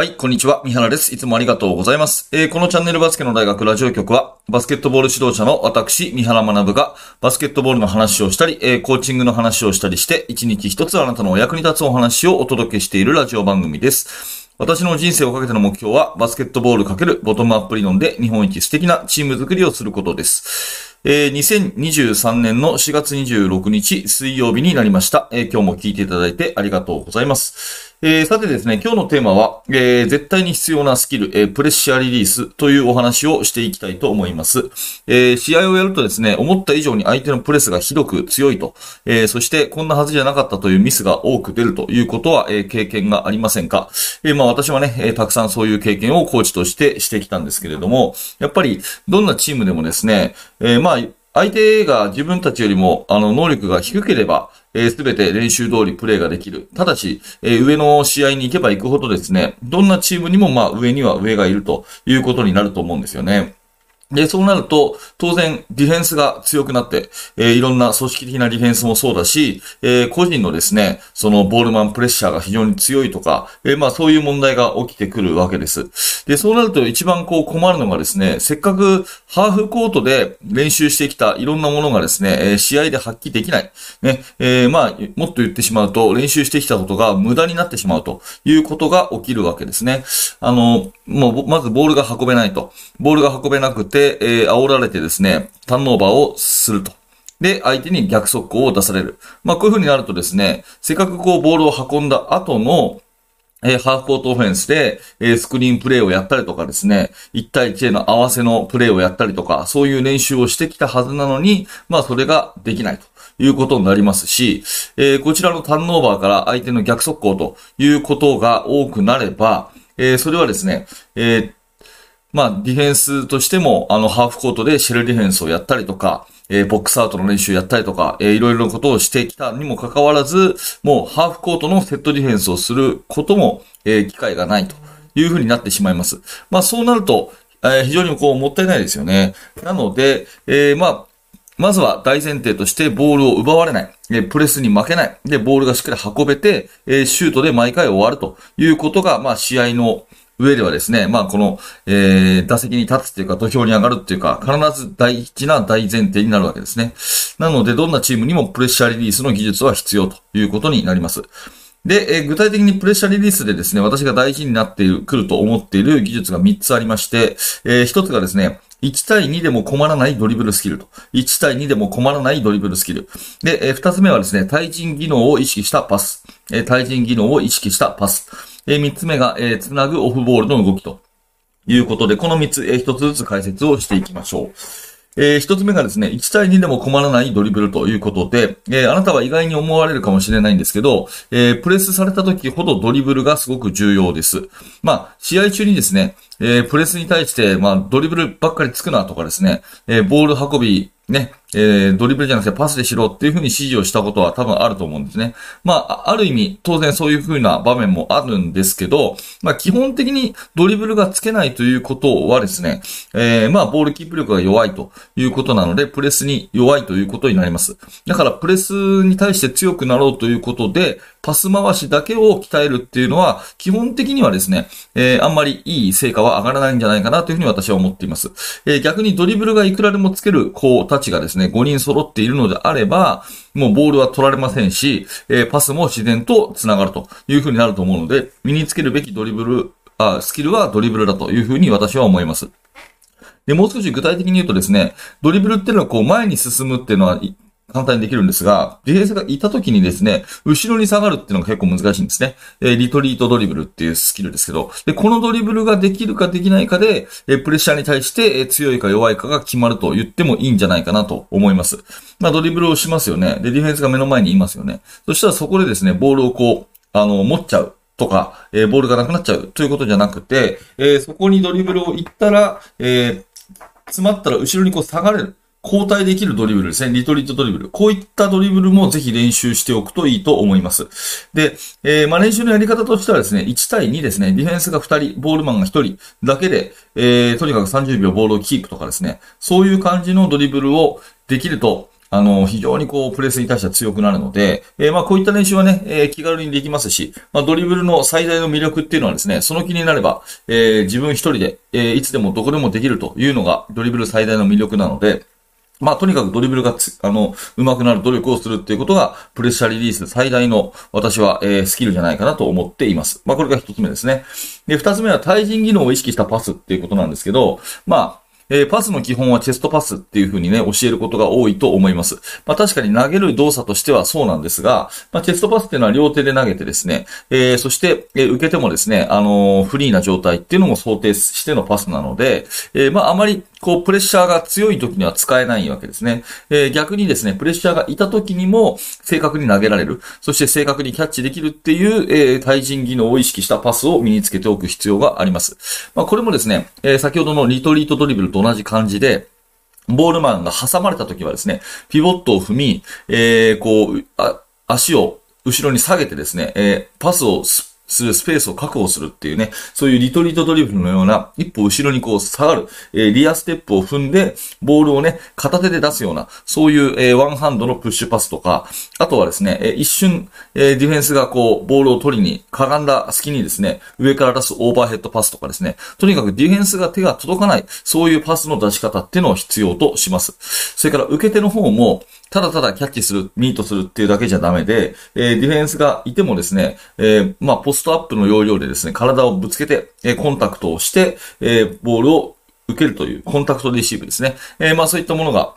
はい、こんにちは。三原です。いつもありがとうございます。えーこのチャンネルバスケの大学ラジオ局は、バスケットボール指導者の私、三原学が、バスケットボールの話をしたり、えーコーチングの話をしたりして、一日一つあなたのお役に立つお話をお届けしているラジオ番組です。私の人生をかけての目標は、バスケットボール×ボトムアップ理論で日本一素敵なチーム作りをすることです。えー2023年の4月26日水曜日になりました。えー今日も聞いていただいてありがとうございます。えーさてですね、今日のテーマは、えー絶対に必要なスキル、えープレッシャーリリースというお話をしていきたいと思います。え試合をやるとですね、思った以上に相手のプレスがひどく強いと、えそしてこんなはずじゃなかったというミスが多く出るということは、え経験がありませんか？えまあ私はね、えたくさんそういう経験をコーチとしてしてきたんですけれども、やっぱりどんなチームでもですね、えまあ相手が自分たちよりも、あの、能力が低ければ、えーすべて練習通りプレーができる。ただし、えー上の試合に行けば行くほどですね、どんなチームにも、まあ、上には上がいるということになると思うんですよね。で、そうなると、当然、ディフェンスが強くなって、えーいろんな組織的なディフェンスもそうだし、えー個人のですね、そのボールマンプレッシャーが非常に強いとか、えーまあそういう問題が起きてくるわけです。で、そうなると一番こう困るのがですね、せっかくハーフコートで練習してきたいろんなものがですね、え試合で発揮できない。ね、えまあ、もっと言ってしまうと、練習してきたことが無駄になってしまうということが起きるわけですね。あの、もう、まずボールが運べないと。ボールが運べなくて、えー煽られてですね、ターンオーバーをすると。で、相手に逆速攻を出される。まあ、こういう風になるとですね、せっかくこうボールを運んだ後の、えーハーフコートオフェンスで、えースクリーンプレーをやったりとかですね、1対1への合わせのプレーをやったりとか、そういう練習をしてきたはずなのに、まあそれができないということになりますし、えーこちらのターンオーバーから相手の逆速攻ということが多くなれば、えそれはですね、えまあ、ディフェンスとしても、あの、ハーフコートでシェルディフェンスをやったりとか、えーボックスアウトの練習やったりとか、えーいろいろなことをしてきたにもかかわらず、もうハーフコートのセットディフェンスをすることも、えー機会がないというふうになってしまいます。まあ、そうなると、えー非常にこう、もったいないですよね。なので、えーまあ、まずは大前提としてボールを奪われない。えプレスに負けない。で、ボールがしっかり運べて、えシュートで毎回終わるということが、まあ、試合の上ではですね、まあ、この、えー、打席に立つっていうか、土俵に上がるっていうか、必ず大事な大前提になるわけですね。なので、どんなチームにもプレッシャーリリースの技術は必要ということになります。で、えー具体的にプレッシャーリリースでですね、私が大事になっている、くると思っている技術が3つありまして、え1つがですね、1対2でも困らないドリブルスキルと。1対2でも困らないドリブルスキル。で、え2つ目はですね、対人技能を意識したパス。え対人技能を意識したパス。え3つ目が、えーつなぐオフボールの動きと。いうことで、この3つ、えー1つずつ解説をしていきましょう。えー一つ目がですね、1対2でも困らないドリブルということで、えーあなたは意外に思われるかもしれないんですけど、えープレスされた時ほどドリブルがすごく重要です。まあ、試合中にですね、えープレスに対して、まあ、ドリブルばっかりつくなとかですね、えーボール運び、ね、えードリブルじゃなくてパスでしろっていうふうに指示をしたことは多分あると思うんですね。まあ、ある意味、当然そういうふうな場面もあるんですけど、まあ、基本的にドリブルがつけないということはですね、えーまあ、ボールキープ力が弱いということなので、プレスに弱いということになります。だから、プレスに対して強くなろうということで、パス回しだけを鍛えるっていうのは、基本的にはですね、えーあんまりいい成果は上がらないんじゃないかなというふうに私は思っています。えー逆にドリブルがいくらでもつける子たちがですね、ね5人揃っているのであれば、もうボールは取られませんし、えーパスも自然と繋がるというふうになると思うので、身につけるべきドリブル、あスキルはドリブルだというふうに私は思います。で、もう少し具体的に言うとですね、ドリブルっていうのはこう前に進むっていうのは簡単にできるんですが、ディフェンスがいた時にですね、後ろに下がるっていうのが結構難しいんですね。えーリトリートドリブルっていうスキルですけど、で、このドリブルができるかできないかで、えープレッシャーに対してえー強いか弱いかが決まると言ってもいいんじゃないかなと思います。まあドリブルをしますよね。で、ディフェンスが目の前にいますよね。そしたらそこでですね、ボールをこう、あの、持っちゃう。とか、えーボールがなくなっちゃうということじゃなくて、えーそこにドリブルを行ったら、えー詰まったら後ろにこう下がれる。交代できるドリブルですね。リトリートドリブル。こういったドリブルもぜひ練習しておくといいと思います。で、えーまあ、練習のやり方としてはですね、1対2ですね、ディフェンスが2人、ボールマンが1人だけで、えーとにかく30秒ボールをキープとかですね、そういう感じのドリブルをできると、あの、非常にこう、プレスに対しては強くなるので、えー、まあ、こういった練習はね、えー、気軽にできますし、まあ、ドリブルの最大の魅力っていうのはですね、その気になれば、えー、自分一人で、え、いつでもどこでもできるというのが、ドリブル最大の魅力なので、まあ、とにかくドリブルがあの、上手くなる努力をするっていうことが、プレッシャーリリース最大の、私は、えー、スキルじゃないかなと思っています。まあ、これが一つ目ですね。で、二つ目は対人技能を意識したパスっていうことなんですけど、まあ、えー、パスの基本はチェストパスっていう風にね、教えることが多いと思います。まあ確かに投げる動作としてはそうなんですが、まあチェストパスっていうのは両手で投げてですね、えー、そして、えー、受けてもですね、あの、フリーな状態っていうのも想定してのパスなので、え、まああまりこう、プレッシャーが強い時には使えないわけですね。えー、逆にですね、プレッシャーがいた時にも正確に投げられる。そして正確にキャッチできるっていう、えー、対人技能を意識したパスを身につけておく必要があります。まあ、これもですね、えー、先ほどのリトリートドリブルと同じ感じで、ボールマンが挟まれた時はですね、ピボットを踏み、えー、こう、あ足を後ろに下げてですね、えー、パスをするスペースを確保するっていうね、そういうリトリートドリブルのような、一歩後ろにこう下がる、えー、リアステップを踏んで、ボールをね、片手で出すような、そういう、えー、ワンハンドのプッシュパスとか、あとはですね、えー、一瞬、えディフェンスがこう、ボールを取りに、かがんだ隙にですね、上から出すオーバーヘッドパスとかですね、とにかくディフェンスが手が届かない、そういうパスの出し方っていうのを必要とします。それから受け手の方も、ただただキャッチする、ミートするっていうだけじゃダメで、えー、ディフェンスがいてもですね、えー、まあ、ポストアップの要領でですね、体をぶつけて、えー、コンタクトをして、え、ボールを受けるという、コンタクトレシーブですね。え、まあ、そういったものが、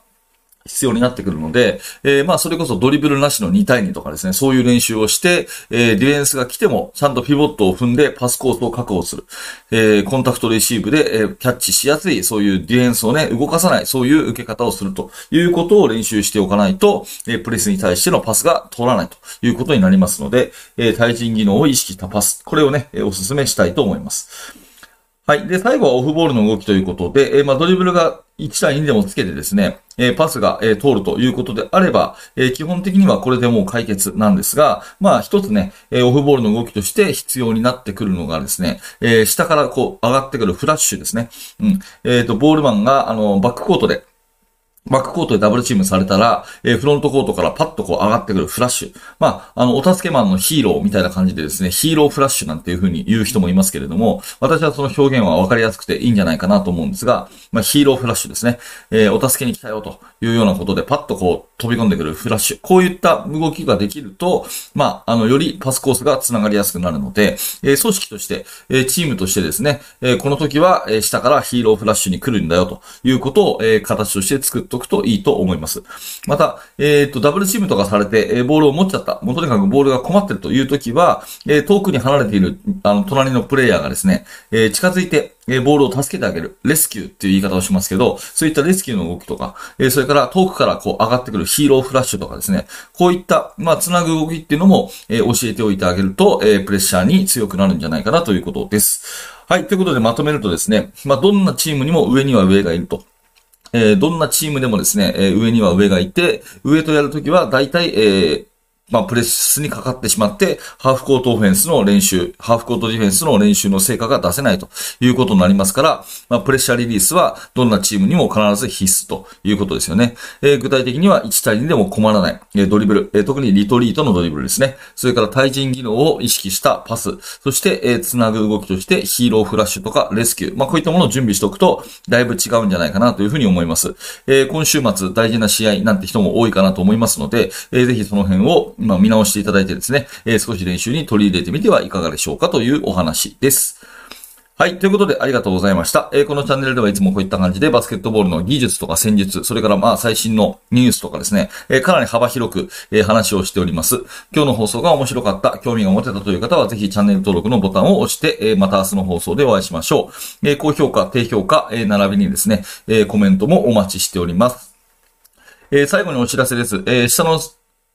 必要になってくるので、えー、まあ、それこそドリブルなしの2対2とかですね、そういう練習をして、えー、ディフェンスが来ても、ちゃんとピボットを踏んでパスコースを確保する。えー、コンタクトレシーブで、えー、キャッチしやすい、そういうディフェンスをね、動かさない、そういう受け方をするということを練習しておかないと、えー、プレスに対してのパスが通らないということになりますので、えー、対人技能を意識したパス、これをね、お勧めしたいと思います。はい。で、最後はオフボールの動きということで、えー、まあ、ドリブルが1対2でもつけてですね、えー、パスが、えー、通るということであれば、え基本的にはこれでもう解決なんですが、まあ、一つね、えオフボールの動きとして必要になってくるのがですね、え下からこう上がってくるフラッシュですね。うん。えっ、と、ボールマンが、あの、バックコートで、バックコートでダブルチームされたら、えー、フロントコートからパッとこう上がってくるフラッシュ。まあ、あの、お助けマンのヒーローみたいな感じでですね、ヒーローフラッシュなんていう風に言う人もいますけれども、私はその表現は分かりやすくていいんじゃないかなと思うんですが、まあ、ヒーローフラッシュですね。えー、お助けに来たよというようなことで、パッとこう飛び込んでくるフラッシュ。こういった動きができると、まあ、あの、よりパスコースが繋がりやすくなるので、えー、組織として、えー、チームとしてですね、えー、この時は、え、下からヒーローフラッシュに来るんだよということを、えー、形として作っておくといいと思います。ま。た、えっ、ー、と、ダブルチームとかされて、えー、ボールを持っちゃった。もうとにかくボールが困ってるという時は、えー、遠くに離れている、あの、隣のプレイヤーがですね、え近づいて、えボールを助けてあげる。レスキューっていう言い方をしますけど、そういったレスキューの動きとか、えそれから遠くからこう上がってくるヒーローフラッシュとかですね、こういった、まあ、つなぐ動きっていうのも、え教えておいてあげると、えプレッシャーに強くなるんじゃないかなということです。はい。ということでまとめるとですね、まあ、どんなチームにも上には上がいると。えー、どんなチームでもですね、えー、上には上がいて、上とやるときは大体、えー、まあ、プレスにかかってしまって、ハーフコートオフェンスの練習、ハーフコートディフェンスの練習の成果が出せないということになりますから、まあ、プレッシャーリリースはどんなチームにも必ず必須ということですよね。えー、具体的には1対2でも困らない、えー、ドリブル、えー、特にリトリートのドリブルですね。それから対人技能を意識したパス、そして、えー、つなぐ動きとしてヒーローフラッシュとかレスキュー、まあ、こういったものを準備しておくと、だいぶ違うんじゃないかなというふうに思います。えー、今週末大事な試合なんて人も多いかなと思いますので、えー、ぜひその辺を、まあ、見直していただいてですね、えー、少し練習に取り入れてみてはいかがでしょうかというお話です。はい。ということで、ありがとうございました。えー、このチャンネルではいつもこういった感じで、バスケットボールの技術とか戦術、それからまあ最新のニュースとかですね、えー、かなり幅広く、えー、話をしております。今日の放送が面白かった、興味が持てたという方は、ぜひチャンネル登録のボタンを押して、え、また明日の放送でお会いしましょう。え、高評価、低評価、えー、並びにですね、え、コメントもお待ちしております。え、最後にお知らせです。え、下の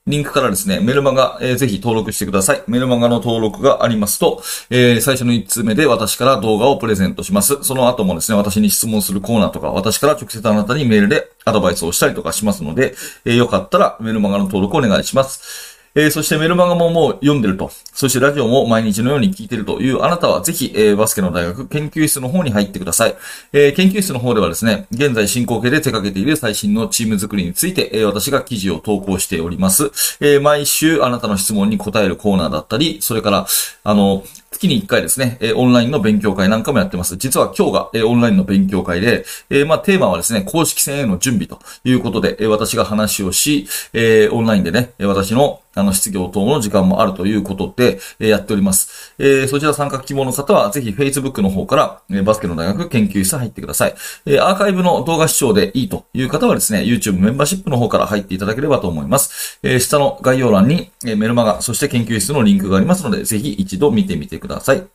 リンクからですね、メルマガ、えー、ぜひ登録してください。メルマガの登録がありますと、えー、最初の1通目で私から動画をプレゼントします。その後もですね、私に質問するコーナーとか、私から直接あなたにメールでアドバイスをしたりとかしますので、えー、よかったらメルマガの登録お願いします。えー、そしてメルマガももう読んでると。そしてラジオも毎日のように聞いてるというあなたはぜひ、えー、バスケの大学研究室の方に入ってください。えー、研究室の方ではですね、現在進行形で手掛けている最新のチーム作りについて、えー、私が記事を投稿しております。えー、毎週あなたの質問に答えるコーナーだったり、それから、あの、月に1回ですね、えー、オンラインの勉強会なんかもやってます。実は今日が、えー、オンラインの勉強会で、えー、まあ、テーマはですね、公式戦への準備ということで、えー、私が話をし、えー、オンラインでね、私のあの、失業等の時間もあるということで、えー、やっております。えー、そちら参加希望の方は、ぜひ Facebook の方から、えー、バスケの大学研究室入ってください。えー、アーカイブの動画視聴でいいという方はですね、YouTube メンバーシップの方から入っていただければと思います。えー、下の概要欄に、えー、メルマガ、そして研究室のリンクがありますので、ぜひ一度見てみてください。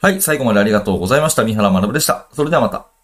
はい、最後までありがとうございました。三原学でした。それではまた。